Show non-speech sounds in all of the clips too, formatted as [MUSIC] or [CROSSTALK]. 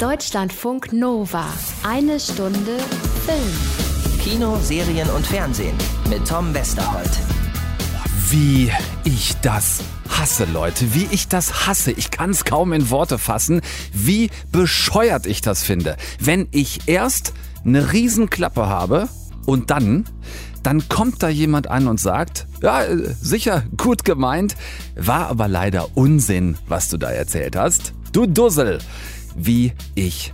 Deutschlandfunk Nova. Eine Stunde Film. Kino, Serien und Fernsehen mit Tom Westerholt. Wie ich das hasse, Leute. Wie ich das hasse. Ich kann es kaum in Worte fassen, wie bescheuert ich das finde. Wenn ich erst eine Riesenklappe habe und dann, dann kommt da jemand an und sagt, ja, äh, sicher, gut gemeint, war aber leider Unsinn, was du da erzählt hast. Du Dussel, wie ich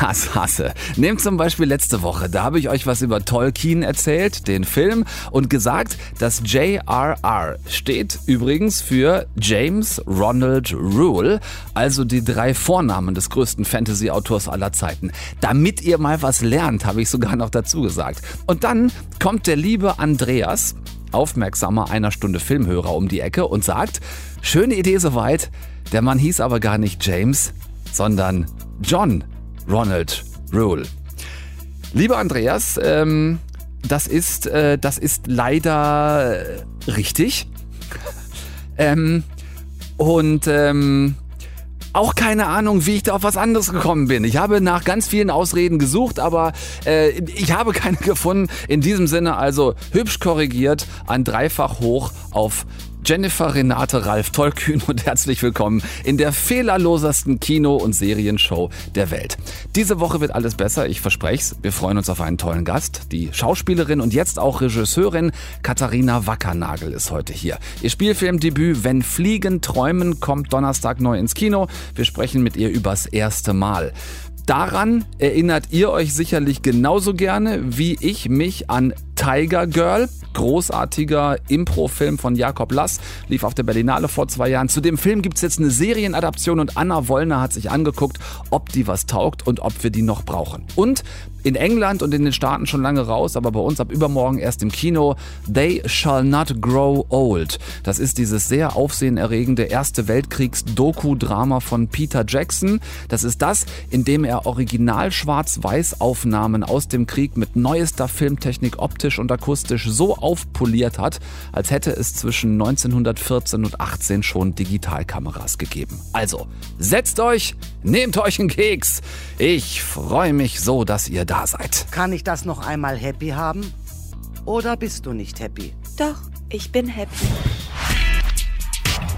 das hasse. Nehmt zum Beispiel letzte Woche, da habe ich euch was über Tolkien erzählt, den Film, und gesagt, dass JRR steht übrigens für James Ronald Rule, also die drei Vornamen des größten Fantasy-Autors aller Zeiten. Damit ihr mal was lernt, habe ich sogar noch dazu gesagt. Und dann kommt der liebe Andreas, aufmerksamer einer Stunde Filmhörer um die Ecke und sagt, schöne Idee soweit, der Mann hieß aber gar nicht James, sondern John Ronald Rule. Lieber Andreas, ähm, das ist, äh, das ist leider äh, richtig. [LAUGHS] ähm, und ähm, auch keine Ahnung, wie ich da auf was anderes gekommen bin. Ich habe nach ganz vielen Ausreden gesucht, aber äh, ich habe keine [LAUGHS] gefunden. In diesem Sinne also hübsch korrigiert, ein Dreifach hoch auf Jennifer Renate Ralf Tollkühn und herzlich willkommen in der fehlerlosesten Kino- und Serienshow der Welt. Diese Woche wird alles besser, ich verspreche es. Wir freuen uns auf einen tollen Gast. Die Schauspielerin und jetzt auch Regisseurin Katharina Wackernagel ist heute hier. Ihr Spielfilmdebüt Wenn Fliegen träumen kommt Donnerstag neu ins Kino. Wir sprechen mit ihr übers erste Mal. Daran erinnert ihr euch sicherlich genauso gerne wie ich mich an Tiger Girl, großartiger Impro-Film von Jakob Lass, lief auf der Berlinale vor zwei Jahren. Zu dem Film gibt es jetzt eine Serienadaption und Anna Wollner hat sich angeguckt, ob die was taugt und ob wir die noch brauchen. Und in England und in den Staaten schon lange raus, aber bei uns ab übermorgen erst im Kino. They Shall Not Grow Old. Das ist dieses sehr aufsehenerregende Erste Weltkriegs-Doku-Drama von Peter Jackson. Das ist das, in dem er original Schwarz-Weiß-Aufnahmen aus dem Krieg mit neuester Filmtechnik optisch und akustisch so aufpoliert hat, als hätte es zwischen 1914 und 18 schon Digitalkameras gegeben. Also, setzt euch, nehmt euch einen Keks. Ich freue mich so, dass ihr da seid. Kann ich das noch einmal happy haben? Oder bist du nicht happy? Doch, ich bin happy.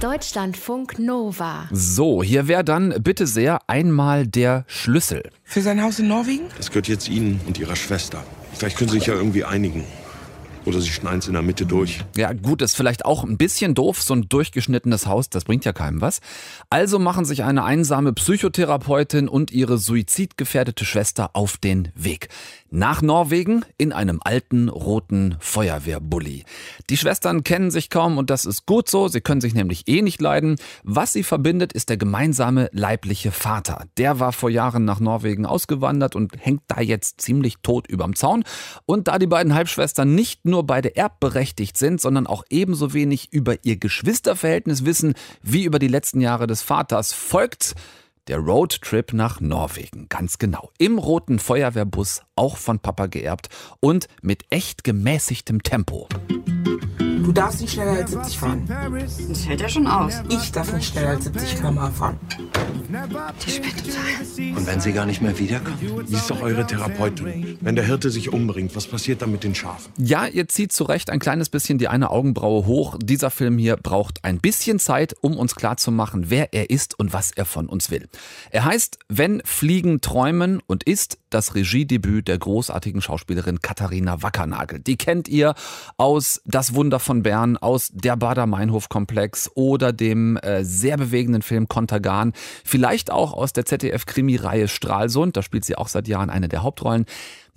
Deutschlandfunk Nova. So, hier wäre dann bitte sehr einmal der Schlüssel. Für sein Haus in Norwegen? Das gehört jetzt Ihnen und Ihrer Schwester. Vielleicht können Sie sich ja irgendwie einigen. Oder Sie schneiden es in der Mitte durch. Ja, gut, ist vielleicht auch ein bisschen doof, so ein durchgeschnittenes Haus, das bringt ja keinem was. Also machen sich eine einsame Psychotherapeutin und ihre suizidgefährdete Schwester auf den Weg. Nach Norwegen in einem alten roten Feuerwehrbully. Die Schwestern kennen sich kaum und das ist gut so, sie können sich nämlich eh nicht leiden. Was sie verbindet, ist der gemeinsame leibliche Vater. Der war vor Jahren nach Norwegen ausgewandert und hängt da jetzt ziemlich tot überm Zaun. Und da die beiden Halbschwestern nicht nur beide erbberechtigt sind, sondern auch ebenso wenig über ihr Geschwisterverhältnis wissen wie über die letzten Jahre des Vaters, folgt der Roadtrip nach Norwegen, ganz genau. Im roten Feuerwehrbus, auch von Papa geerbt und mit echt gemäßigtem Tempo. Du darfst nicht schneller als 70 fahren. Das hält ja schon aus. Ich darf nicht schneller als 70 km/h fahren. Die spinnt total. Und wenn Sie gar nicht mehr wiederkommen? Sie ist doch eure Therapeutin. Wenn der Hirte sich umbringt, was passiert dann mit den Schafen? Ja, ihr zieht zu Recht ein kleines bisschen die eine Augenbraue hoch. Dieser Film hier braucht ein bisschen Zeit, um uns klarzumachen, wer er ist und was er von uns will. Er heißt Wenn Fliegen träumen und ist das Regiedebüt der großartigen Schauspielerin Katharina Wackernagel. Die kennt ihr aus Das Wunder von Bern, aus Der Bader-Meinhof-Komplex oder dem äh, sehr bewegenden Film Kontergan. Vielleicht auch aus der ZDF-Krimi-Reihe Stralsund. Da spielt sie auch seit Jahren eine der Hauptrollen.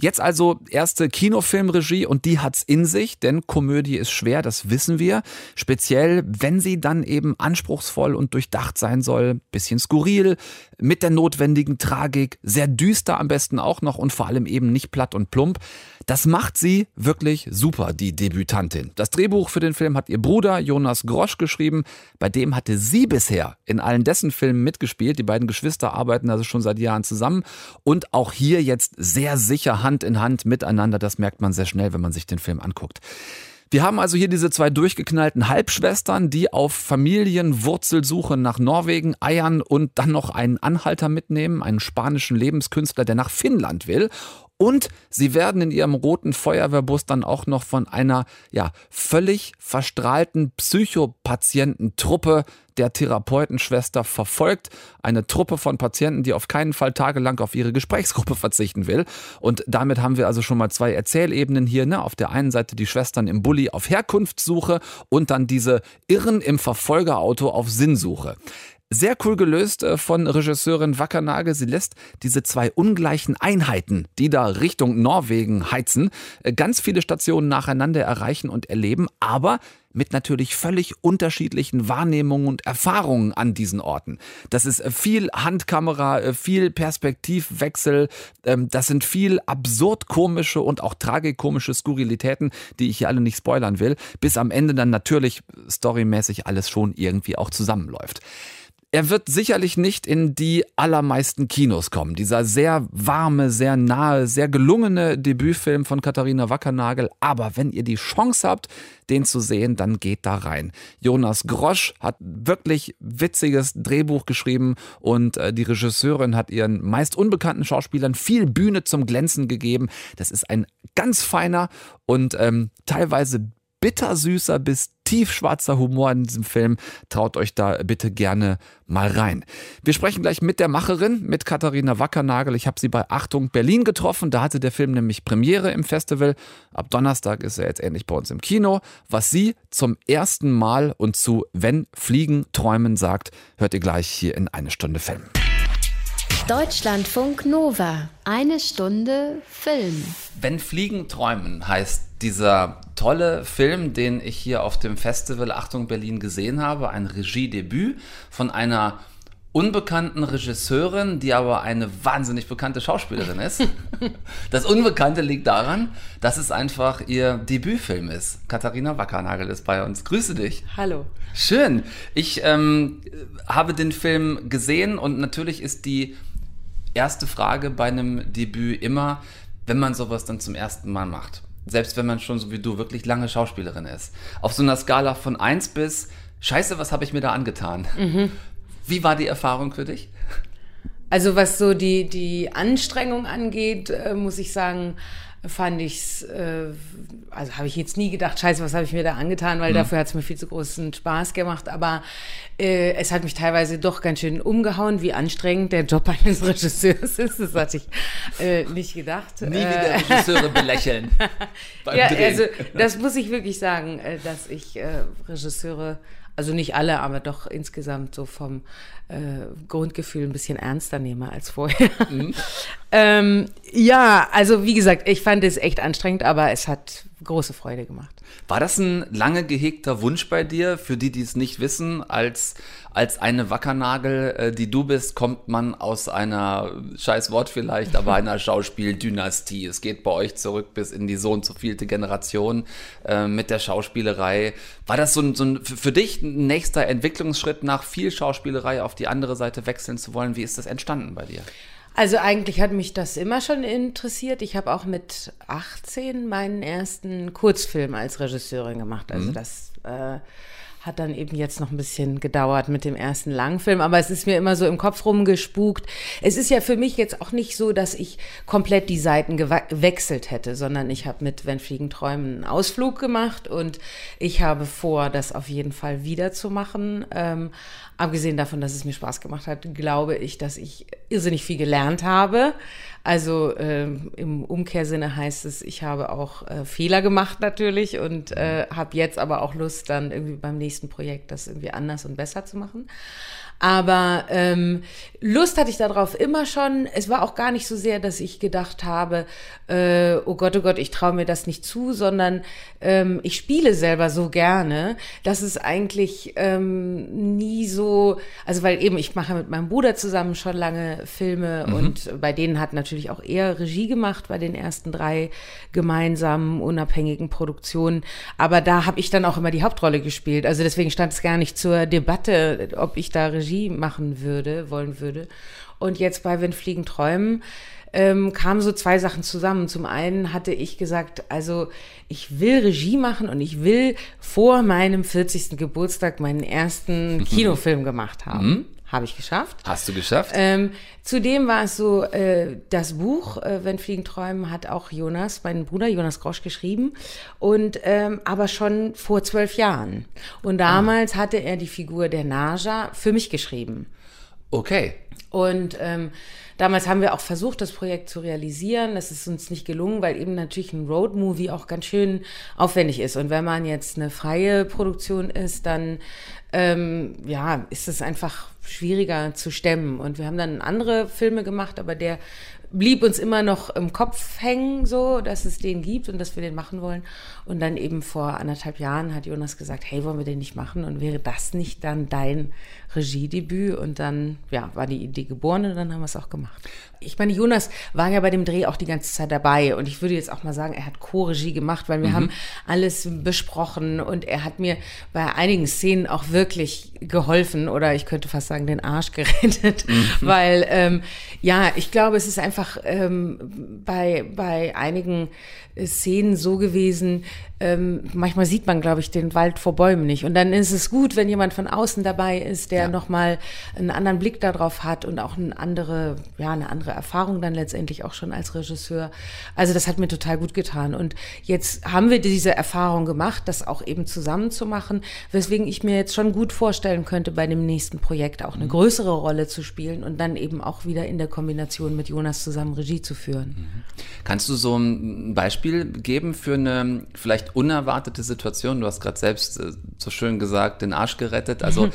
Jetzt also erste Kinofilmregie und die hat's in sich, denn Komödie ist schwer, das wissen wir. Speziell, wenn sie dann eben anspruchsvoll und durchdacht sein soll, bisschen skurril, mit der notwendigen Tragik, sehr düster am besten auch noch und vor allem eben nicht platt und plump. Das macht sie wirklich super, die Debütantin. Das Drehbuch für den Film hat ihr Bruder Jonas Grosch geschrieben. Bei dem hatte sie bisher in allen dessen Filmen mitgespielt. Die beiden Geschwister arbeiten also schon seit Jahren zusammen und auch hier jetzt sehr sicher Hand in Hand miteinander. Das merkt man sehr schnell, wenn man sich den Film anguckt. Wir haben also hier diese zwei durchgeknallten Halbschwestern, die auf Familienwurzelsuche nach Norwegen eiern und dann noch einen Anhalter mitnehmen, einen spanischen Lebenskünstler, der nach Finnland will. Und sie werden in ihrem roten Feuerwehrbus dann auch noch von einer ja völlig verstrahlten Psychopatiententruppe der Therapeutenschwester verfolgt. Eine Truppe von Patienten, die auf keinen Fall tagelang auf ihre Gesprächsgruppe verzichten will. Und damit haben wir also schon mal zwei Erzählebenen hier. Ne? Auf der einen Seite die Schwestern im Bulli auf Herkunftssuche und dann diese Irren im Verfolgerauto auf Sinnsuche. Sehr cool gelöst äh, von Regisseurin Wackernagel. Sie lässt diese zwei ungleichen Einheiten, die da Richtung Norwegen heizen, äh, ganz viele Stationen nacheinander erreichen und erleben, aber mit natürlich völlig unterschiedlichen Wahrnehmungen und Erfahrungen an diesen Orten. Das ist äh, viel Handkamera, viel Perspektivwechsel, ähm, das sind viel absurd komische und auch tragikomische Skurrilitäten, die ich hier alle nicht spoilern will, bis am Ende dann natürlich storymäßig alles schon irgendwie auch zusammenläuft. Er wird sicherlich nicht in die allermeisten Kinos kommen. Dieser sehr warme, sehr nahe, sehr gelungene Debütfilm von Katharina Wackernagel. Aber wenn ihr die Chance habt, den zu sehen, dann geht da rein. Jonas Grosch hat wirklich witziges Drehbuch geschrieben und äh, die Regisseurin hat ihren meist unbekannten Schauspielern viel Bühne zum Glänzen gegeben. Das ist ein ganz feiner und ähm, teilweise bittersüßer bis tiefschwarzer Humor in diesem Film. Traut euch da bitte gerne mal rein. Wir sprechen gleich mit der Macherin, mit Katharina Wackernagel. Ich habe sie bei Achtung Berlin getroffen. Da hatte der Film nämlich Premiere im Festival. Ab Donnerstag ist er jetzt endlich bei uns im Kino. Was sie zum ersten Mal und zu Wenn Fliegen träumen sagt, hört ihr gleich hier in eine Stunde Film. Deutschlandfunk Nova. Eine Stunde Film. Wenn Fliegen träumen heißt dieser tolle Film, den ich hier auf dem Festival Achtung Berlin gesehen habe, ein Regiedebüt von einer unbekannten Regisseurin, die aber eine wahnsinnig bekannte Schauspielerin ist. [LAUGHS] Das Unbekannte liegt daran, dass es einfach ihr Debütfilm ist. Katharina Wackernagel ist bei uns. Grüße dich. Hallo. Schön. Ich ähm, habe den Film gesehen und natürlich ist die erste Frage bei einem Debüt immer, wenn man sowas dann zum ersten Mal macht. Selbst wenn man schon so wie du wirklich lange Schauspielerin ist. Auf so einer Skala von 1 bis Scheiße, was habe ich mir da angetan? Mhm. Wie war die Erfahrung für dich? Also was so die, die Anstrengung angeht, äh, muss ich sagen, fand ich's, äh, also habe ich jetzt nie gedacht, scheiße, was habe ich mir da angetan, weil mhm. dafür hat es mir viel zu großen Spaß gemacht. Aber äh, es hat mich teilweise doch ganz schön umgehauen, wie anstrengend der Job eines [LAUGHS] Regisseurs ist. Das hatte ich äh, nicht gedacht. Nie wieder äh, Regisseure belächeln. [LAUGHS] ja, Drehen. also das muss ich wirklich sagen, äh, dass ich äh, Regisseure also nicht alle, aber doch insgesamt so vom äh, Grundgefühl ein bisschen ernster nehme als vorher. Mhm. [LAUGHS] ähm, ja, also wie gesagt, ich fand es echt anstrengend, aber es hat große Freude gemacht. War das ein lange gehegter Wunsch bei dir, für die, die es nicht wissen, als, als eine Wackernagel, äh, die du bist, kommt man aus einer, scheiß Wort vielleicht, aber einer [LAUGHS] Schauspieldynastie. Es geht bei euch zurück bis in die so und so vielte Generation äh, mit der Schauspielerei. War das so ein, so ein, für dich ein nächster Entwicklungsschritt nach viel Schauspielerei auf die andere Seite wechseln zu wollen? Wie ist das entstanden bei dir? Also eigentlich hat mich das immer schon interessiert. Ich habe auch mit 18 meinen ersten Kurzfilm als Regisseurin gemacht. Also mhm. das äh, hat dann eben jetzt noch ein bisschen gedauert mit dem ersten Langfilm, aber es ist mir immer so im Kopf rumgespukt. Es ist ja für mich jetzt auch nicht so, dass ich komplett die Seiten gewechselt hätte, sondern ich habe mit Wenn Fliegen träumen einen Ausflug gemacht und ich habe vor, das auf jeden Fall wieder zu machen. Ähm, abgesehen davon, dass es mir Spaß gemacht hat, glaube ich, dass ich irrsinnig viel gelernt habe. Also ähm, im Umkehrsinne heißt es, ich habe auch äh, Fehler gemacht natürlich und äh, habe jetzt aber auch Lust, dann irgendwie beim nächsten Projekt das irgendwie anders und besser zu machen. Aber ähm, Lust hatte ich darauf immer schon. Es war auch gar nicht so sehr, dass ich gedacht habe, äh, oh Gott, oh Gott, ich traue mir das nicht zu, sondern ähm, ich spiele selber so gerne, dass es eigentlich ähm, nie so, also weil eben ich mache mit meinem Bruder zusammen schon lange Filme mhm. und bei denen hat natürlich auch er Regie gemacht bei den ersten drei gemeinsamen unabhängigen Produktionen. Aber da habe ich dann auch immer die Hauptrolle gespielt. Also deswegen stand es gar nicht zur Debatte, ob ich da Regie Regie machen würde, wollen würde. Und jetzt bei Wenn Fliegen träumen ähm, kamen so zwei Sachen zusammen. Zum einen hatte ich gesagt, also ich will Regie machen und ich will vor meinem 40. Geburtstag meinen ersten [LAUGHS] Kinofilm gemacht haben. Habe ich geschafft. Hast du geschafft? Ähm, zudem war es so, äh, das Buch, äh, Wenn Fliegen träumen, hat auch Jonas, mein Bruder Jonas Grosch, geschrieben. Und ähm, aber schon vor zwölf Jahren. Und damals hatte er die Figur der Naja für mich geschrieben. Okay. Und ähm, damals haben wir auch versucht, das Projekt zu realisieren. Das ist uns nicht gelungen, weil eben natürlich ein Roadmovie auch ganz schön aufwendig ist. Und wenn man jetzt eine freie Produktion ist, dann ähm, ja, ist es einfach schwieriger zu stemmen. Und wir haben dann andere Filme gemacht, aber der blieb uns immer noch im Kopf hängen, so, dass es den gibt und dass wir den machen wollen. Und dann eben vor anderthalb Jahren hat Jonas gesagt, hey, wollen wir den nicht machen? Und wäre das nicht dann dein Regiedebüt? Und dann, ja, war die Idee geboren und dann haben wir es auch gemacht. Ich meine, Jonas war ja bei dem Dreh auch die ganze Zeit dabei und ich würde jetzt auch mal sagen, er hat Co-Regie gemacht, weil wir haben alles besprochen und er hat mir bei einigen Szenen auch wirklich geholfen oder ich könnte fast sagen, den Arsch [LAUGHS] gerettet, weil ähm, ja, ich glaube, es ist einfach ähm, bei, bei einigen Szenen so gewesen, ähm, manchmal sieht man, glaube ich, den Wald vor Bäumen nicht. Und dann ist es gut, wenn jemand von außen dabei ist, der Ja. nochmal einen anderen Blick darauf hat und auch eine andere, ja, eine andere Erfahrung dann letztendlich auch schon als Regisseur. Also das hat mir total gut getan. Und jetzt haben wir diese Erfahrung gemacht, das auch eben zusammen zu machen, weswegen ich mir jetzt schon gut vorstellen könnte, bei dem nächsten Projekt auch eine größere Rolle zu spielen und dann eben auch wieder in der Kombination mit Jonas zusammen Regie zu führen. Kannst du so ein Beispiel geben für eine vielleicht unerwartete Situation? Du hast gerade selbst äh, so schön gesagt, den Arsch gerettet. Also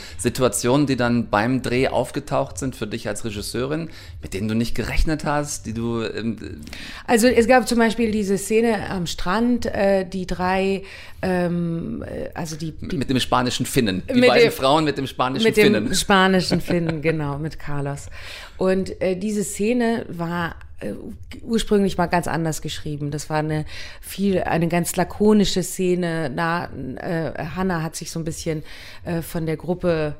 Situationen, die dann beim Dreh aufgetaucht sind für dich als Regisseurin, mit denen du nicht gerechnet hast, die du ähm, Also es gab zum Beispiel diese Szene am Strand, äh, die drei, ähm, äh, also die, die mit dem spanischen Finnen, die Mit beiden dem- Frauen mit dem spanischen mit dem Finnen. [LAUGHS] spanischen Finnen, genau, mit Carlos. Und äh, diese Szene war äh, ursprünglich mal ganz anders geschrieben. Das war eine viel, eine ganz lakonische Szene. Na, äh, Hannah hat sich so ein bisschen äh, von der Gruppe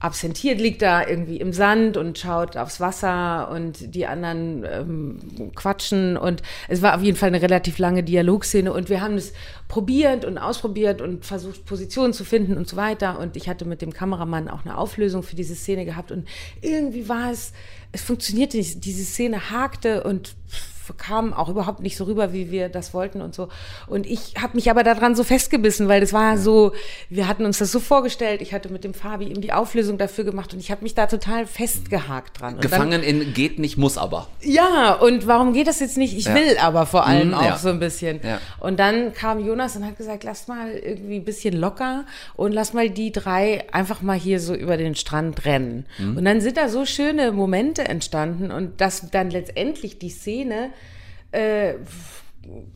absentiert, liegt da irgendwie im Sand und schaut aufs Wasser und die anderen ähm, quatschen. Und es war auf jeden Fall eine relativ lange Dialogszene und wir haben es probiert und ausprobiert und versucht Positionen zu finden und so weiter. Und ich hatte mit dem Kameramann auch eine Auflösung für diese Szene gehabt und irgendwie war es, es funktionierte nicht, diese Szene hakte und kam auch überhaupt nicht so rüber, wie wir das wollten und so. Und ich habe mich aber daran so festgebissen, weil das war so, wir hatten uns das so vorgestellt. Ich hatte mit dem Fabi eben die Auflösung dafür gemacht und ich habe mich da total festgehakt dran. Und dann- Gefangen in geht nicht, muss aber. ja, und warum geht das jetzt nicht? Ich Ja. will aber vor allem Mhm, auch ja. so ein bisschen. Ja. Und dann kam Jonas und hat gesagt, lass mal irgendwie ein bisschen locker und lass mal die drei einfach mal hier so über den Strand rennen. Mhm. Und dann sind da so schöne Momente entstanden und dass dann letztendlich die Szene äh,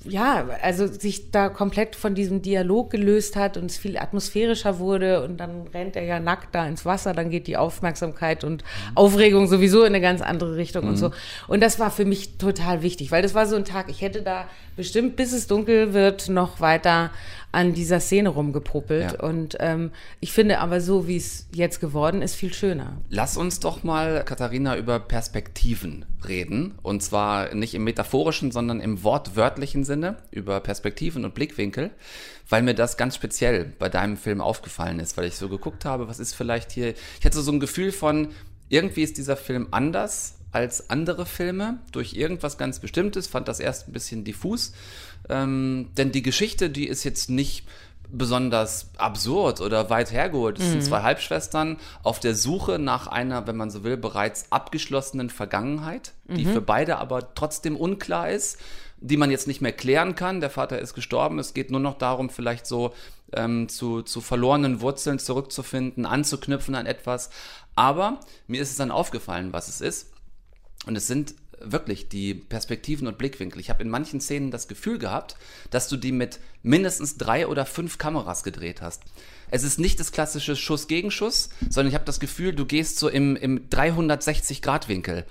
ja, also sich da komplett von diesem Dialog gelöst hat und es viel atmosphärischer wurde und dann rennt er ja nackt da ins Wasser, dann geht die Aufmerksamkeit und Aufregung sowieso in eine ganz andere Richtung und so. Und das war für mich total wichtig, weil das war so ein Tag, ich hätte da bestimmt, bis es dunkel wird, noch weiter an dieser Szene rumgepuppelt. Ja. Und ähm, ich finde aber so, wie es jetzt geworden ist, viel schöner. Lass uns doch mal, Katharina, über Perspektiven reden. Und zwar nicht im metaphorischen, sondern im wortwörtlichen Sinne, über Perspektiven und Blickwinkel, weil mir das ganz speziell bei deinem Film aufgefallen ist, weil ich so geguckt habe, was ist vielleicht hier. Ich hatte so ein Gefühl von, irgendwie ist dieser Film anders als andere Filme durch irgendwas ganz Bestimmtes, fand das erst ein bisschen diffus. Ähm, denn die Geschichte, die ist jetzt nicht besonders absurd oder weit hergeholt. Es sind zwei Halbschwestern auf der Suche nach einer, wenn man so will, bereits abgeschlossenen Vergangenheit, die für beide aber trotzdem unklar ist, die man jetzt nicht mehr klären kann. Der Vater ist gestorben. Es geht nur noch darum, vielleicht so ähm, zu, zu verlorenen Wurzeln zurückzufinden, anzuknüpfen an etwas. Aber mir ist es dann aufgefallen, was es ist. Und es sind wirklich die Perspektiven und Blickwinkel. Ich habe in manchen Szenen das Gefühl gehabt, dass du die mit mindestens drei oder fünf Kameras gedreht hast. Es ist nicht das klassische Schuss gegen Schuss, sondern ich habe das Gefühl, du gehst so im, im 360-Grad-Winkel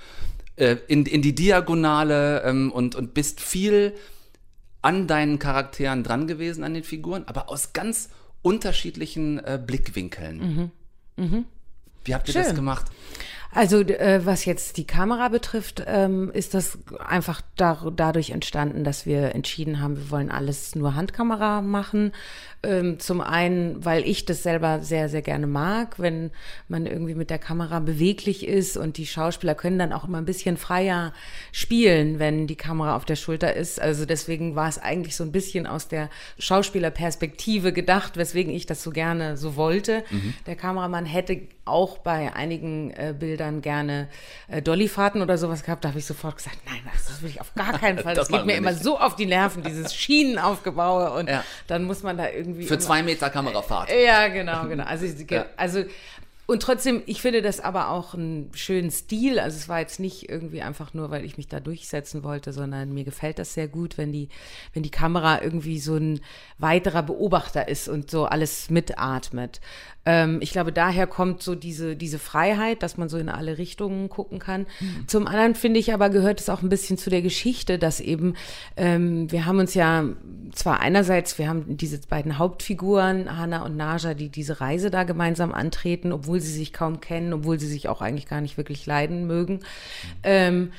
äh, in, in die Diagonale ähm, und, und bist viel an deinen Charakteren dran gewesen, an den Figuren, aber aus ganz unterschiedlichen äh, Blickwinkeln. Wie habt ihr das Schön. gemacht? Also äh, was jetzt die Kamera betrifft, ähm, ist das einfach da, dadurch entstanden, dass wir entschieden haben, wir wollen alles nur Handkamera machen. Ähm, zum einen, weil ich das selber sehr, sehr gerne mag, wenn man irgendwie mit der Kamera beweglich ist und die Schauspieler können dann auch immer ein bisschen freier spielen, wenn die Kamera auf der Schulter ist. Also deswegen war es eigentlich so ein bisschen aus der Schauspielerperspektive gedacht, weswegen ich das so gerne so wollte. Mhm. Der Kameramann hätte auch bei einigen äh, Bildern gerne äh, Dollyfahrten oder sowas gehabt. Da habe ich sofort gesagt, nein, das will ich auf gar keinen [LAUGHS] Fall. das, das geht mir immer so auf die Nerven, dieses [LAUGHS] Schienenaufgebaue. Und ja. dann muss man da irgendwie. Für zwei Meter Kamerafahrt. Ja, genau, genau. Also, [LAUGHS] ja. also und trotzdem, ich finde das aber auch einen schönen Stil. Also es war jetzt nicht irgendwie einfach nur, weil ich mich da durchsetzen wollte, sondern mir gefällt das sehr gut, wenn die, wenn die Kamera irgendwie so ein weiterer Beobachter ist und so alles mitatmet. Ähm, ich glaube, daher kommt so diese, diese Freiheit, dass man so in alle Richtungen gucken kann. Mhm. Zum anderen finde ich aber, gehört es auch ein bisschen zu der Geschichte, dass eben, ähm, wir haben uns ja zwar einerseits, wir haben diese beiden Hauptfiguren, Hanna und Naja, die diese Reise da gemeinsam antreten, obwohl sie sich kaum kennen, obwohl sie sich auch eigentlich gar nicht wirklich leiden mögen. Mhm. Ähm,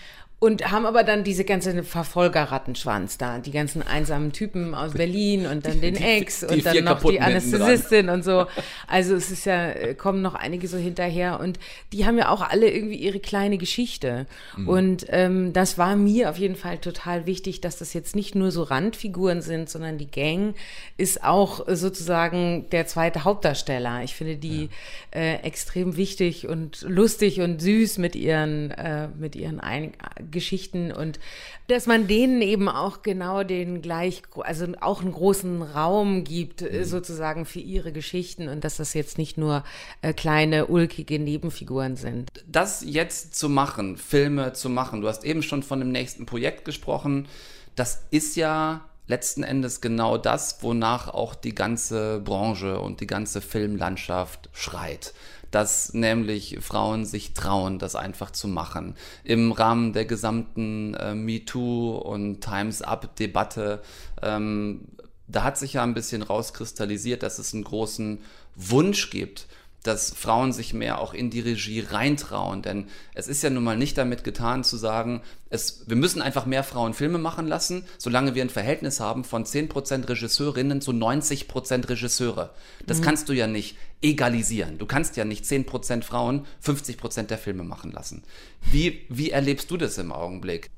und haben aber dann diese ganze Verfolgerrattenschwanz da, die ganzen einsamen Typen aus Berlin und dann den Ex die, die und dann noch die Anästhesistin und so. Also es ist ja, äh, kommen noch einige so hinterher und die haben ja auch alle irgendwie ihre kleine Geschichte. Mhm. Und ähm, das war mir auf jeden Fall total wichtig, dass das jetzt nicht nur so Randfiguren sind, sondern die Gang ist auch sozusagen der zweite Hauptdarsteller. Ich finde die ja. äh, extrem wichtig und lustig und süß mit ihren, äh, mit ihren ein Geschichten und dass man denen eben auch genau den gleich, also auch einen großen Raum gibt, äh, mhm. sozusagen für ihre Geschichten und dass das jetzt nicht nur äh, kleine, ulkige Nebenfiguren sind. Das jetzt zu machen, Filme zu machen, du hast eben schon von dem nächsten Projekt gesprochen, das ist ja letzten Endes genau das, wonach auch die ganze Branche und die ganze Filmlandschaft schreit dass nämlich Frauen sich trauen, das einfach zu machen. Im Rahmen der gesamten äh, MeToo und Times Up-Debatte, ähm, da hat sich ja ein bisschen rauskristallisiert, dass es einen großen Wunsch gibt, dass Frauen sich mehr auch in die Regie reintrauen. Denn es ist ja nun mal nicht damit getan zu sagen, es, wir müssen einfach mehr Frauen Filme machen lassen, solange wir ein Verhältnis haben von 10% Regisseurinnen zu 90% Regisseure. Das mhm. kannst du ja nicht egalisieren. Du kannst ja nicht 10% Frauen 50% der Filme machen lassen. Wie, wie erlebst du das im Augenblick?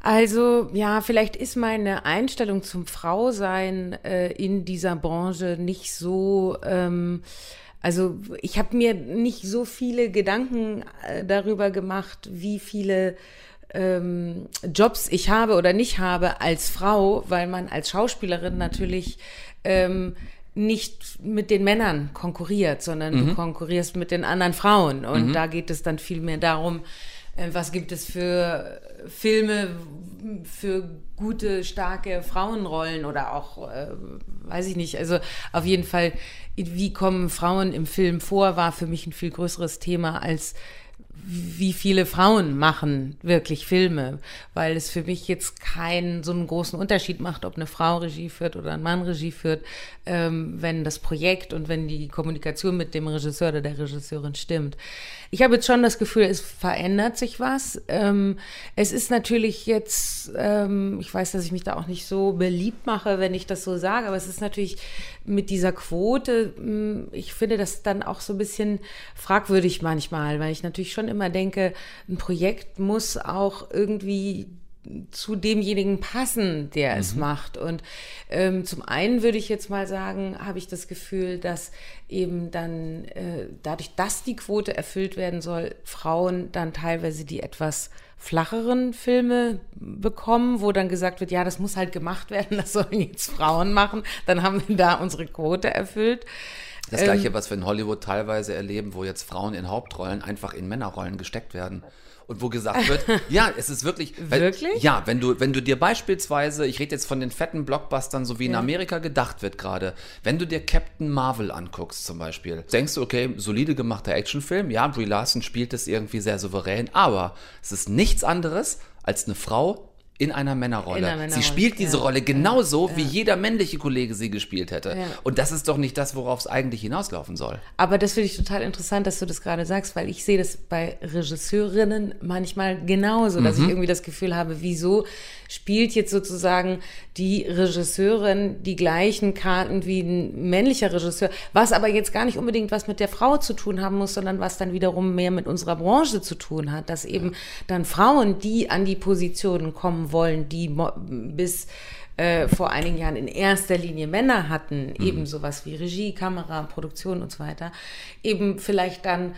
Also ja, vielleicht ist meine Einstellung zum Frausein äh, in dieser Branche nicht so ähm, also ich habe mir nicht so viele Gedanken äh, darüber gemacht, wie viele ähm, Jobs ich habe oder nicht habe als Frau, weil man als Schauspielerin natürlich ähm, nicht mit den Männern konkurriert, sondern mhm. du konkurrierst mit den anderen Frauen. Und mhm. da geht es dann viel mehr darum, äh, was gibt es für Filme für gute, starke Frauenrollen oder auch, äh, weiß ich nicht, also auf jeden Fall, wie kommen Frauen im Film vor, war für mich ein viel größeres Thema als wie viele Frauen machen wirklich Filme, weil es für mich jetzt keinen so einen großen Unterschied macht, ob eine Frau Regie führt oder ein Mann Regie führt, ähm, wenn das Projekt und wenn die Kommunikation mit dem Regisseur oder der Regisseurin stimmt. Ich habe jetzt schon das Gefühl, es verändert sich was. Ähm, es ist natürlich jetzt, ähm, ich weiß, dass ich mich da auch nicht so beliebt mache, wenn ich das so sage, aber es ist natürlich mit dieser Quote, hm, ich finde das dann auch so ein bisschen fragwürdig manchmal, weil ich natürlich schon immer denke, ein Projekt muss auch irgendwie zu demjenigen passen, der mhm. es macht. Und ähm, zum einen würde ich jetzt mal sagen, habe ich das Gefühl, dass eben dann äh, dadurch, dass die Quote erfüllt werden soll, Frauen dann teilweise die etwas flacheren Filme bekommen, wo dann gesagt wird, ja, das muss halt gemacht werden, [LAUGHS] das sollen jetzt Frauen machen, dann haben wir da unsere Quote erfüllt. Das gleiche, ähm, was wir in Hollywood teilweise erleben, wo jetzt Frauen in Hauptrollen einfach in Männerrollen gesteckt werden und wo gesagt wird, [LAUGHS] ja, es ist wirklich. Weil, wirklich? Ja, wenn du, wenn du dir beispielsweise, ich rede jetzt von den fetten Blockbustern, so wie in Amerika gedacht wird gerade, wenn du dir Captain Marvel anguckst zum Beispiel, denkst du, okay, solide gemachter Actionfilm, ja, Brie Larson spielt es irgendwie sehr souverän, aber es ist nichts anderes als eine Frau in einer Männerrolle. In einer Männerrolle, sie spielt diese ja. Rolle genauso, wie jeder männliche Kollege sie gespielt hätte. Ja. Und das ist doch nicht das, worauf es eigentlich hinauslaufen soll. Aber das finde ich total interessant, dass du das gerade sagst, weil ich sehe das bei Regisseurinnen manchmal genauso, dass ich irgendwie das Gefühl habe, wieso spielt jetzt sozusagen die Regisseurin die gleichen Karten wie ein männlicher Regisseur, was aber jetzt gar nicht unbedingt was mit der Frau zu tun haben muss, sondern was dann wiederum mehr mit unserer Branche zu tun hat, dass eben dann Frauen, die an die Positionen kommen wollen, die bis äh, vor einigen Jahren in erster Linie Männer hatten, eben sowas wie Regie, Kamera, Produktion und so weiter, eben vielleicht dann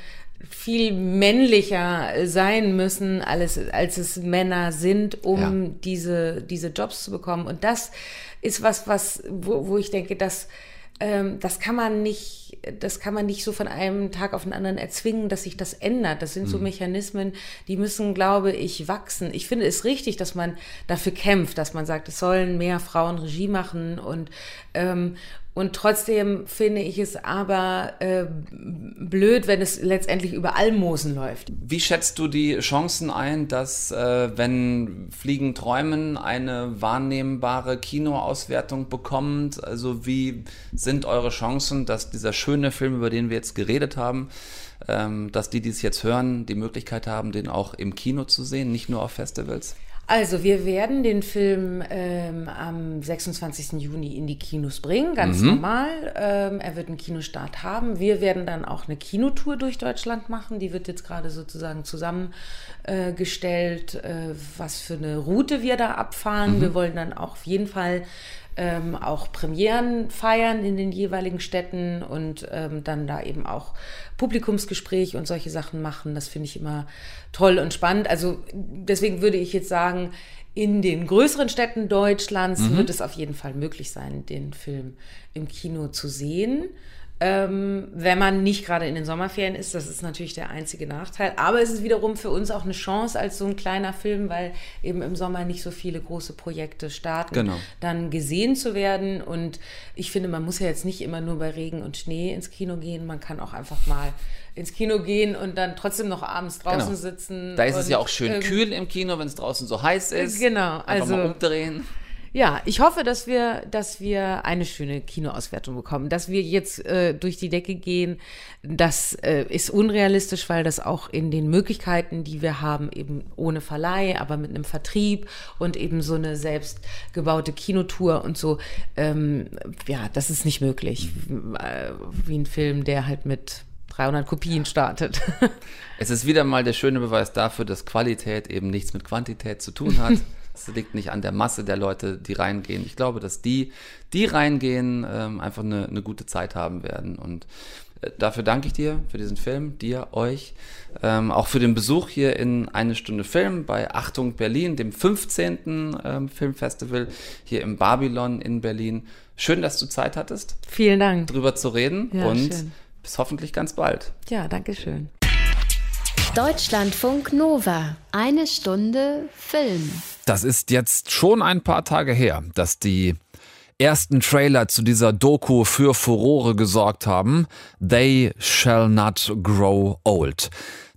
viel männlicher sein müssen, als, als es Männer sind, um Ja. diese, diese Jobs zu bekommen. Und das ist was, was, wo, wo ich denke, dass ähm, das kann man nicht, das kann man nicht so von einem Tag auf den anderen erzwingen, dass sich das ändert. Das sind so Mechanismen, die müssen, glaube ich, wachsen. Ich finde es richtig, dass man dafür kämpft, dass man sagt, es sollen mehr Frauen Regie machen und ähm, und trotzdem finde ich es aber äh, blöd, wenn es letztendlich über Almosen läuft. Wie schätzt du die Chancen ein, dass, äh, wenn Fliegen träumen, eine wahrnehmbare Kinoauswertung bekommt? Also wie sind eure Chancen, dass dieser schöne Film, über den wir jetzt geredet haben, ähm, dass die, die es jetzt hören, die Möglichkeit haben, den auch im Kino zu sehen, nicht nur auf Festivals? Also, wir werden den Film ähm, am 26. Juni in die Kinos bringen, ganz normal. Ähm, er wird einen Kinostart haben. Wir werden dann auch eine Kinotour durch Deutschland machen. Die wird jetzt gerade sozusagen zusammengestellt, äh, äh, was für eine Route wir da abfahren. Wir wollen dann auch auf jeden Fall ähm, auch Premieren feiern in den jeweiligen Städten und ähm, dann da eben auch Publikumsgespräch und solche Sachen machen. Das finde ich immer toll und spannend. Also deswegen würde ich jetzt sagen, in den größeren Städten Deutschlands wird es auf jeden Fall möglich sein, den Film im Kino zu sehen. Ähm, wenn man nicht gerade in den Sommerferien ist, das ist natürlich der einzige Nachteil. Aber es ist wiederum für uns auch eine Chance als so ein kleiner Film, weil eben im Sommer nicht so viele große Projekte starten, Genau. dann gesehen zu werden. Und ich finde, man muss ja jetzt nicht immer nur bei Regen und Schnee ins Kino gehen. Man kann auch einfach mal ins Kino gehen und dann trotzdem noch abends draußen Genau. sitzen. Da ist es ja auch schön ähm, kühl im Kino, wenn es draußen so heiß ist. Genau, Einfach also- mal umdrehen. Ja, ich hoffe, dass wir, dass wir eine schöne Kinoauswertung bekommen. Dass wir jetzt äh, durch die Decke gehen, das äh, ist unrealistisch, weil das auch in den Möglichkeiten, die wir haben, eben ohne Verleih, aber mit einem Vertrieb und eben so eine selbstgebaute Kinotour und so, ähm, ja, das ist nicht möglich. Äh, Wie ein Film, der halt mit 300 Kopien startet. [LAUGHS] Es ist wieder mal der schöne Beweis dafür, dass Qualität eben nichts mit Quantität zu tun hat. [LAUGHS] Es liegt nicht an der Masse der Leute, die reingehen. Ich glaube, dass die, die reingehen, ähm, einfach eine, eine gute Zeit haben werden. Und äh, dafür danke ich dir für diesen Film, dir, euch, ähm, auch für den Besuch hier in Eine Stunde Film bei Achtung Berlin, dem 15. Ähm, Filmfestival hier im Babylon in Berlin. Schön, dass du Zeit hattest, Vielen Dank. drüber zu reden Ja, und schön. bis hoffentlich ganz bald. Ja, danke schön. Deutschlandfunk Nova. Eine Stunde Film. Das ist jetzt schon ein paar Tage her, dass die ersten Trailer zu dieser Doku für Furore gesorgt haben. They shall not grow old.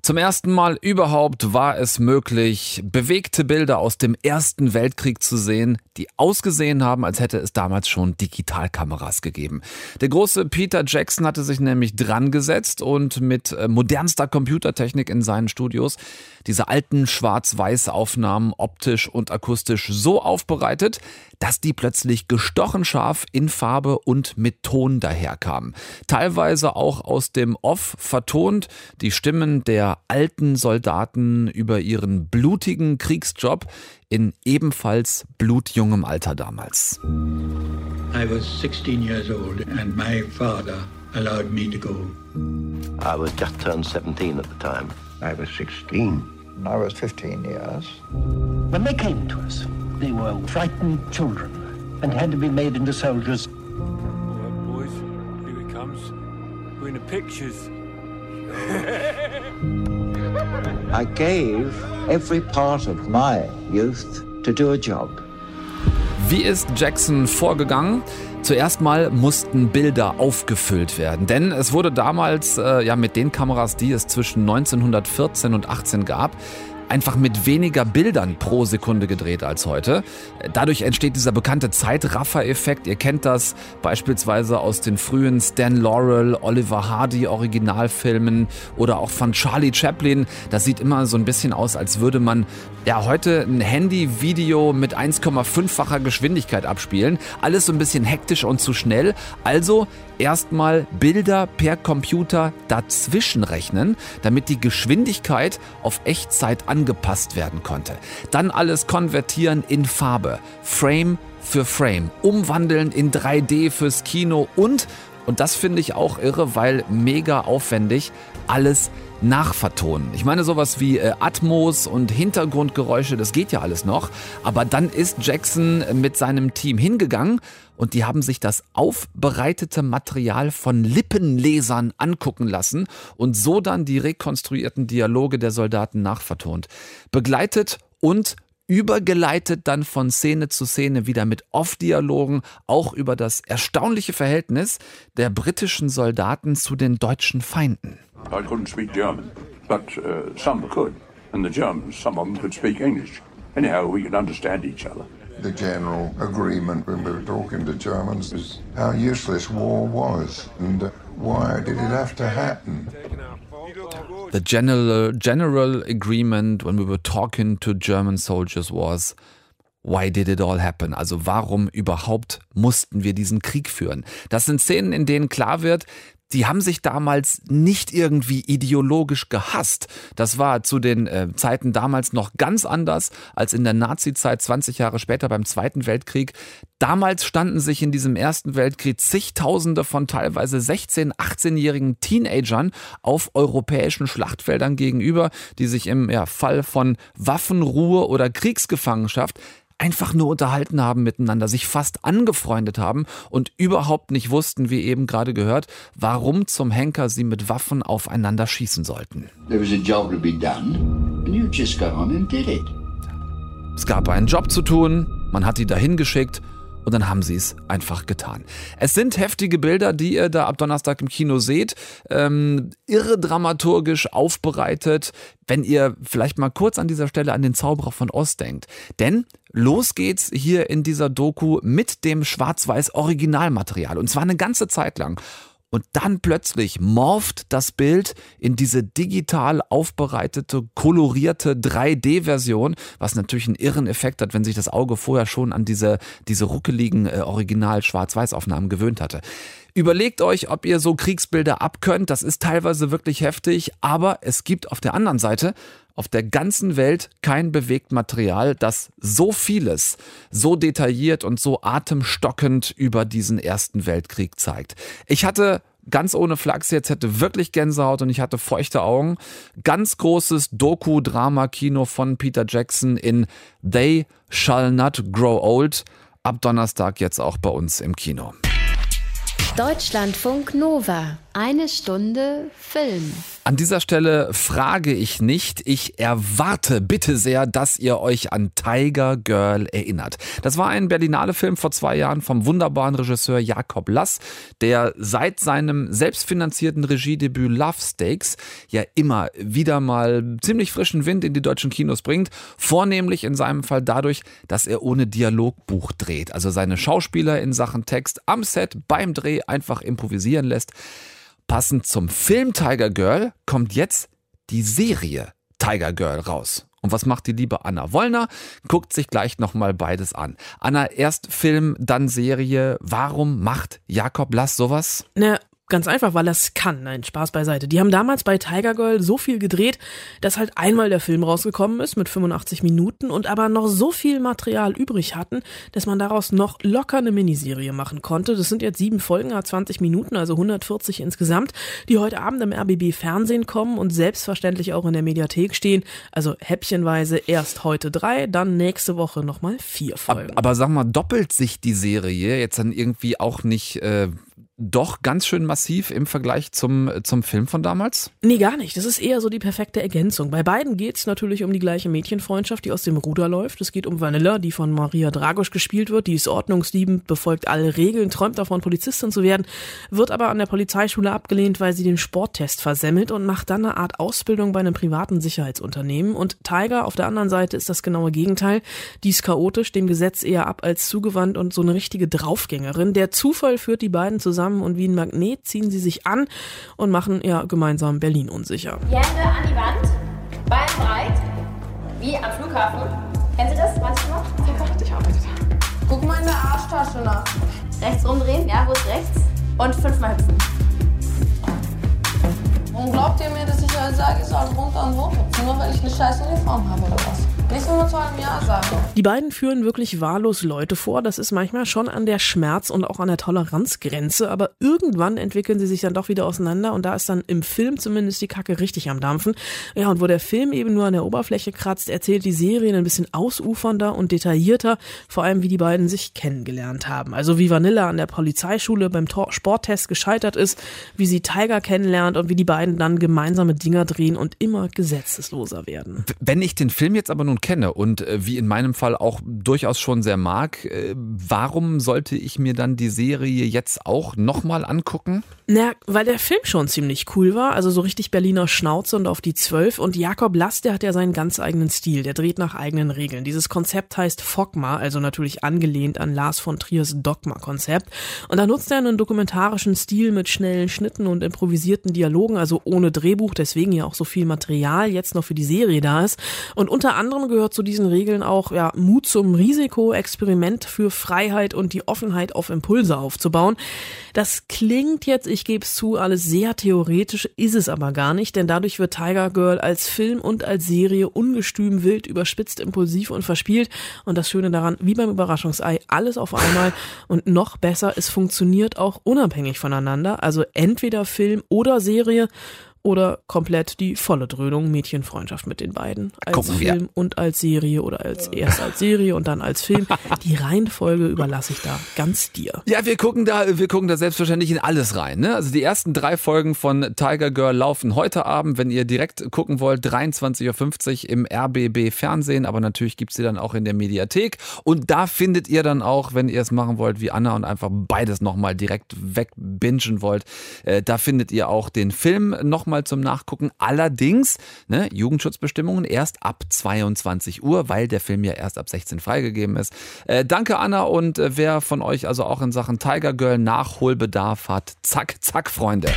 Zum ersten Mal überhaupt war es möglich, bewegte Bilder aus dem Ersten Weltkrieg zu sehen, die ausgesehen haben, als hätte es damals schon Digitalkameras gegeben. Der große Peter Jackson hatte sich nämlich dran gesetzt und mit äh, modernster Computertechnik in seinen Studios diese alten Schwarz-Weiß-Aufnahmen optisch und akustisch so aufbereitet, dass die plötzlich gestochen scharf in Farbe und mit Ton daherkamen. Teilweise auch aus dem Off vertont, die Stimmen der alten Soldaten über ihren blutigen Kriegsjob in ebenfalls blutjungem Alter damals. I was 16 years old and my father allowed me to go. I was just turned 17 at the time. I was 16. I was 15 years. When they came to us, they were frightened children and had to be made into soldiers. boys, here he comes. We're in the pictures. [LAUGHS] I gave every part of my youth to do a job. Wie ist Jackson vorgegangen? Zuerst mal mussten Bilder aufgefüllt werden, denn es wurde damals äh, ja mit den Kameras, die es zwischen 1914 und 18 gab, einfach mit weniger Bildern pro Sekunde gedreht als heute. Dadurch entsteht dieser bekannte Zeitraffer-Effekt. Ihr kennt das beispielsweise aus den frühen Stan Laurel, Oliver Hardy Originalfilmen oder auch von Charlie Chaplin. Das sieht immer so ein bisschen aus, als würde man ja heute ein Handy-Video mit 1,5-facher Geschwindigkeit abspielen. Alles so ein bisschen hektisch und zu schnell. Also erstmal Bilder per Computer dazwischen rechnen, damit die Geschwindigkeit auf Echtzeit angepasst werden konnte. Dann alles konvertieren in Farbe, Frame für Frame, umwandeln in 3D fürs Kino und, und das finde ich auch irre, weil mega aufwendig, alles nachvertonen. Ich meine sowas wie äh, Atmos und Hintergrundgeräusche, das geht ja alles noch. Aber dann ist Jackson mit seinem Team hingegangen und die haben sich das aufbereitete Material von Lippenlesern angucken lassen und so dann die rekonstruierten Dialoge der Soldaten nachvertont. Begleitet und übergeleitet dann von Szene zu Szene wieder mit Off-Dialogen, auch über das erstaunliche Verhältnis der britischen Soldaten zu den deutschen Feinden. I couldn't speak German, but uh, some could, and the Germans, some of them could speak English. Anyhow, we could understand each other. The general agreement when we were talking to Germans was how useless war was and why did it have to happen. The general, general agreement when we were talking to German soldiers was Why did it all happen? Also warum überhaupt mussten wir diesen Krieg führen? Das sind Szenen, in denen klar wird, die haben sich damals nicht irgendwie ideologisch gehasst. Das war zu den äh, Zeiten damals noch ganz anders als in der Nazi-Zeit 20 Jahre später beim Zweiten Weltkrieg. Damals standen sich in diesem Ersten Weltkrieg zigtausende von teilweise 16-, 18-jährigen Teenagern auf europäischen Schlachtfeldern gegenüber, die sich im ja, Fall von Waffenruhe oder Kriegsgefangenschaft einfach nur unterhalten haben miteinander, sich fast angefreundet haben und überhaupt nicht wussten, wie eben gerade gehört, warum zum Henker sie mit Waffen aufeinander schießen sollten. Es gab einen Job zu tun, man hat die dahin geschickt und dann haben sie es einfach getan. Es sind heftige Bilder, die ihr da ab Donnerstag im Kino seht. Ähm, irre dramaturgisch aufbereitet, wenn ihr vielleicht mal kurz an dieser Stelle an den Zauberer von Oz denkt. Denn los geht's hier in dieser Doku mit dem schwarz-weiß Originalmaterial. Und zwar eine ganze Zeit lang. Und dann plötzlich morpht das Bild in diese digital aufbereitete, kolorierte 3D-Version, was natürlich einen irren Effekt hat, wenn sich das Auge vorher schon an diese, diese ruckeligen äh, Original-Schwarz-Weiß-Aufnahmen gewöhnt hatte. Überlegt euch, ob ihr so Kriegsbilder abkönnt. Das ist teilweise wirklich heftig, aber es gibt auf der anderen Seite auf der ganzen Welt kein Bewegtmaterial, das so vieles, so detailliert und so atemstockend über diesen Ersten Weltkrieg zeigt. Ich hatte ganz ohne Flachs jetzt hätte wirklich Gänsehaut und ich hatte feuchte Augen. Ganz großes Doku-Drama-Kino von Peter Jackson in They Shall Not Grow Old. Ab Donnerstag jetzt auch bei uns im Kino. Deutschlandfunk Nova. Eine Stunde Film. An dieser Stelle frage ich nicht, ich erwarte bitte sehr, dass ihr euch an Tiger Girl erinnert. Das war ein Berlinale Film vor zwei Jahren vom wunderbaren Regisseur Jakob Lass, der seit seinem selbstfinanzierten Regiedebüt Love Stakes ja immer wieder mal ziemlich frischen Wind in die deutschen Kinos bringt. Vornehmlich in seinem Fall dadurch, dass er ohne Dialogbuch dreht. Also seine Schauspieler in Sachen Text am Set beim Dreh einfach improvisieren lässt. Passend zum Film Tiger Girl kommt jetzt die Serie Tiger Girl raus. Und was macht die liebe Anna Wollner? Guckt sich gleich nochmal beides an. Anna, erst Film, dann Serie. Warum macht Jakob Lass sowas? Ne, Ganz einfach, weil es kann. Nein, Spaß beiseite. Die haben damals bei Tiger Girl so viel gedreht, dass halt einmal der Film rausgekommen ist mit 85 Minuten und aber noch so viel Material übrig hatten, dass man daraus noch locker eine Miniserie machen konnte. Das sind jetzt sieben Folgen, 20 Minuten, also 140 insgesamt, die heute Abend im RBB Fernsehen kommen und selbstverständlich auch in der Mediathek stehen. Also häppchenweise erst heute drei, dann nächste Woche nochmal vier Folgen. Aber sag mal, doppelt sich die Serie jetzt dann irgendwie auch nicht äh, doch ganz schön massiv im Vergleich zum, zum Film von damals? Nee, gar nicht. Das ist eher so die perfekte Ergänzung. Bei beiden geht es natürlich um die gleiche Mädchenfreundschaft, die aus dem Ruder läuft. Es geht um Vanilla, die von Maria Dragosch gespielt wird. Die ist ordnungsliebend, befolgt alle Regeln, träumt davon, Polizistin zu werden, wird aber an der Polizeischule abgelehnt, weil sie den Sporttest versemmelt und macht dann eine Art Ausbildung bei einem privaten Sicherheitsunternehmen. Und Tiger auf der anderen Seite ist das genaue Gegenteil. Die ist chaotisch, dem Gesetz eher ab als zugewandt und so eine richtige Draufgängerin. Der Zufall führt die beiden zusammen und wie ein Magnet ziehen sie sich an und machen ja gemeinsam Berlin unsicher. Die Hände an die Wand, Beine breit, wie am Flughafen. Kennen Sie das manchmal? Ja, ich arbeitet. Guck mal in der Arschtasche nach. Rechts umdrehen, ja, wo ist rechts? Und fünfmal hüpfen. Und glaubt ihr mir, dass ich euch sage, ich soll runter und hoch hüpfen, nur weil ich eine scheiß Uniform habe oder was? Nicht nur zu einem Jahr sagen. Die beiden führen wirklich wahllos Leute vor. Das ist manchmal schon an der Schmerz- und auch an der Toleranzgrenze. Aber irgendwann entwickeln sie sich dann doch wieder auseinander. Und da ist dann im Film zumindest die Kacke richtig am Dampfen. Ja, und wo der Film eben nur an der Oberfläche kratzt, erzählt die Serie ein bisschen ausufernder und detaillierter. Vor allem, wie die beiden sich kennengelernt haben. Also wie Vanilla an der Polizeischule beim Tor Sporttest gescheitert ist, wie sie Tiger kennenlernt und wie die beiden dann gemeinsame Dinger drehen und immer gesetzesloser werden. Wenn ich den Film jetzt aber nun kenne und äh, wie in meinem Fall auch durchaus schon sehr mag, äh, warum sollte ich mir dann die Serie jetzt auch nochmal angucken? Na, weil der Film schon ziemlich cool war, also so richtig Berliner Schnauze und auf die Zwölf. Und Jakob Lass, der hat ja seinen ganz eigenen Stil, der dreht nach eigenen Regeln. Dieses Konzept heißt Fogma, also natürlich angelehnt an Lars von Triers Dogma-Konzept. Und da nutzt er einen dokumentarischen Stil mit schnellen Schnitten und improvisierten Dialogen, also ohne Drehbuch, deswegen ja auch so viel Material jetzt noch für die Serie da ist. Und unter anderem gehört zu diesen Regeln auch ja, Mut zum Risiko, Experiment für Freiheit und die Offenheit auf Impulse aufzubauen. Das klingt jetzt, ich gebe es zu, alles sehr theoretisch, ist es aber gar nicht, denn dadurch wird Tiger Girl als Film und als Serie ungestüm, wild, überspitzt, impulsiv und verspielt. Und das Schöne daran, wie beim Überraschungsei, alles auf einmal und noch besser, es funktioniert auch unabhängig voneinander. Also entweder Film oder Serie oder komplett die volle Dröhnung Mädchenfreundschaft mit den beiden. Als Gucken wir. Film und als Serie oder als erst als Serie und dann als Film. [LAUGHS] Die Reihenfolge überlasse ich da ganz dir. Ja, wir gucken da, wir gucken da selbstverständlich in alles rein. Ne? Also die ersten drei Folgen von Tiger Girl laufen heute Abend, wenn ihr direkt gucken wollt, 23.50 Uhr im RBB Fernsehen, aber natürlich gibt's sie dann auch in der Mediathek. Und da findet ihr dann auch, wenn ihr es machen wollt wie Anna und einfach beides nochmal direkt wegbingen wollt, äh, da findet ihr auch den Film nochmal zum Nachgucken. Allerdings, ne, Jugendschutzbestimmungen erst ab 22 Uhr, weil der Film ja erst ab 16 freigegeben ist. Äh, danke Anna und äh, wer von euch also auch in Sachen Tiger Girl Nachholbedarf hat, zack, zack, Freunde.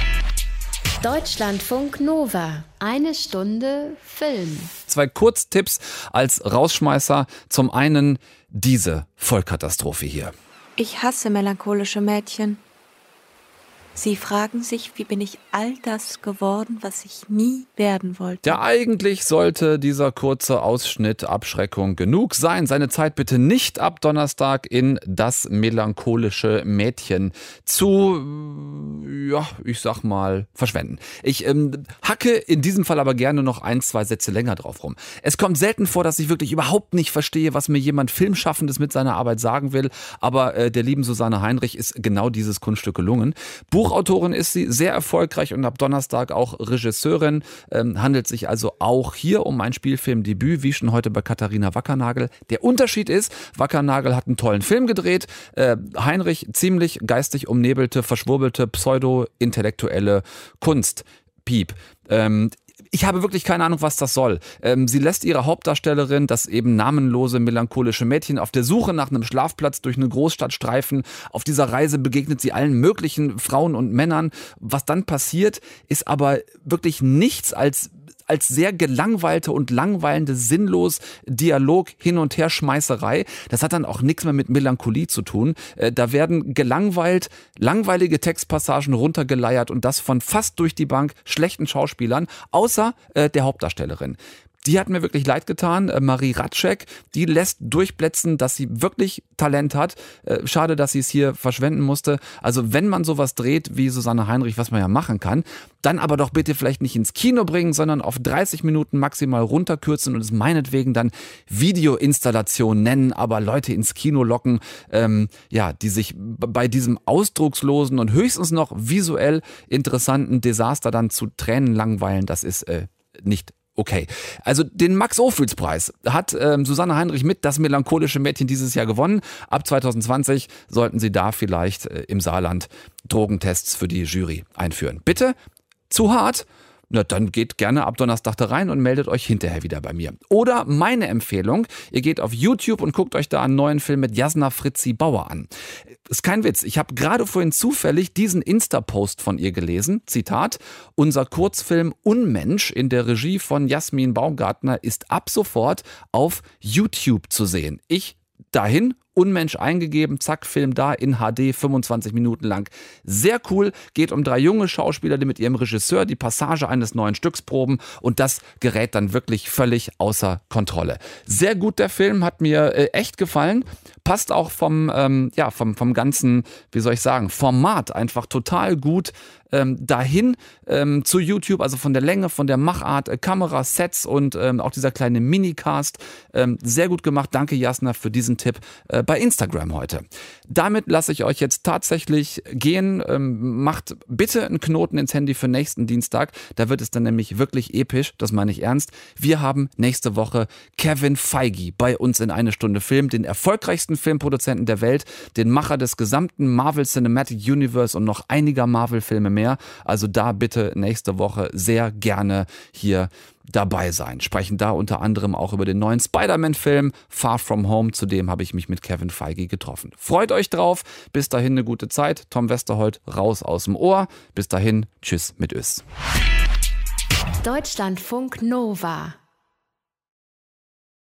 Deutschlandfunk Nova. Eine Stunde Film. Zwei Kurztipps als Rausschmeißer. Zum einen diese Vollkatastrophe hier. Ich hasse melancholische Mädchen. Sie fragen sich, wie bin ich all das geworden, was ich nie werden wollte. Ja, eigentlich sollte dieser kurze Ausschnitt Abschreckung genug sein. Seine Zeit bitte nicht ab Donnerstag in das melancholische Mädchen zu, ja, ich sag mal, verschwenden. Ich ähm, hacke in diesem Fall aber gerne noch ein, zwei Sätze länger drauf rum. Es kommt selten vor, dass ich wirklich überhaupt nicht verstehe, was mir jemand Filmschaffendes mit seiner Arbeit sagen will, aber äh, der lieben Susanne Heinrich ist genau dieses Kunststück gelungen. Buchautorin ist sie, sehr erfolgreich und ab Donnerstag auch Regisseurin. Ähm, handelt sich also auch hier um ein Spielfilmdebüt, wie schon heute bei Katharina Wackernagel. Der Unterschied ist, Wackernagel hat einen tollen Film gedreht, äh, Heinrich ziemlich geistig umnebelte, verschwurbelte, pseudo-intellektuelle Kunst. Piep. Ähm, ich habe wirklich keine Ahnung, was das soll. Ähm, sie lässt ihre Hauptdarstellerin, das eben namenlose, melancholische Mädchen, auf der Suche nach einem Schlafplatz durch eine Großstadt streifen. Auf dieser Reise begegnet sie allen möglichen Frauen und Männern. Was dann passiert, ist aber wirklich nichts als als sehr gelangweilte und langweilende, sinnlos Dialog hin und her Schmeißerei. Das hat dann auch nichts mehr mit Melancholie zu tun. Äh, Da werden gelangweilt, langweilige Textpassagen runtergeleiert und das von fast durch die Bank schlechten Schauspielern, außer äh, der Hauptdarstellerin. Die hat mir wirklich leid getan. Äh, Marie Ratschek, die lässt durchblitzen, dass sie wirklich Talent hat. Äh, schade, dass sie es hier verschwenden musste. Also wenn man sowas dreht wie Susanne Heinrich, was man ja machen kann, dann aber doch bitte vielleicht nicht ins Kino bringen, sondern auf 30 Minuten maximal runterkürzen und es meinetwegen dann Videoinstallation nennen, aber Leute ins Kino locken, ähm, ja, die sich bei diesem ausdruckslosen und höchstens noch visuell interessanten Desaster dann zu Tränen langweilen, das ist äh, nicht okay. Also den Max-Ophüls-Preis hat ähm, Susanne Heinrich mit Das melancholische Mädchen dieses Jahr gewonnen. Ab 2020 sollten Sie da vielleicht äh, im Saarland Drogentests für die Jury einführen. Bitte, zu hart? Na, dann geht gerne ab Donnerstag da rein und meldet euch hinterher wieder bei mir. Oder meine Empfehlung, ihr geht auf YouTube und guckt euch da einen neuen Film mit Jasna Fritzi Bauer an. Ist kein Witz, ich habe gerade vorhin zufällig diesen Insta-Post von ihr gelesen. Zitat, unser Kurzfilm Unmensch in der Regie von Jasmin Baumgartner ist ab sofort auf YouTube zu sehen. Ich dahin Unmensch eingegeben, zack, Film da in HD, 25 Minuten lang. Sehr cool, geht um drei junge Schauspieler, die mit ihrem Regisseur die Passage eines neuen Stücks proben und das gerät dann wirklich völlig außer Kontrolle. Sehr gut der Film, hat mir äh, echt gefallen, passt auch vom, ähm, ja, vom, vom ganzen, wie soll ich sagen, Format einfach total gut ähm, dahin ähm, zu YouTube, also von der Länge, von der Machart, äh, Kamera, Sets und ähm, auch dieser kleine Minicast. Ähm, sehr gut gemacht. Danke, Jasna, für diesen Tipp. Äh, bei Instagram heute. Damit lasse ich euch jetzt tatsächlich gehen. Ähm, macht bitte einen Knoten ins Handy für nächsten Dienstag. Da wird es dann nämlich wirklich episch. Das meine ich ernst. Wir haben nächste Woche Kevin Feige bei uns in eine Stunde Film, den erfolgreichsten Filmproduzenten der Welt, den Macher des gesamten Marvel Cinematic Universe und noch einiger Marvel-Filme mehr. Also da bitte nächste Woche sehr gerne hier dabei sein. Sprechen da unter anderem auch über den neuen Spider-Man-Film Far From Home. Zudem habe ich mich mit Kevin Feige getroffen. Freut euch drauf. Bis dahin eine gute Zeit. Tom Westerholt raus aus dem Ohr. Bis dahin, tschüss mit Ös. Deutschlandfunk Nova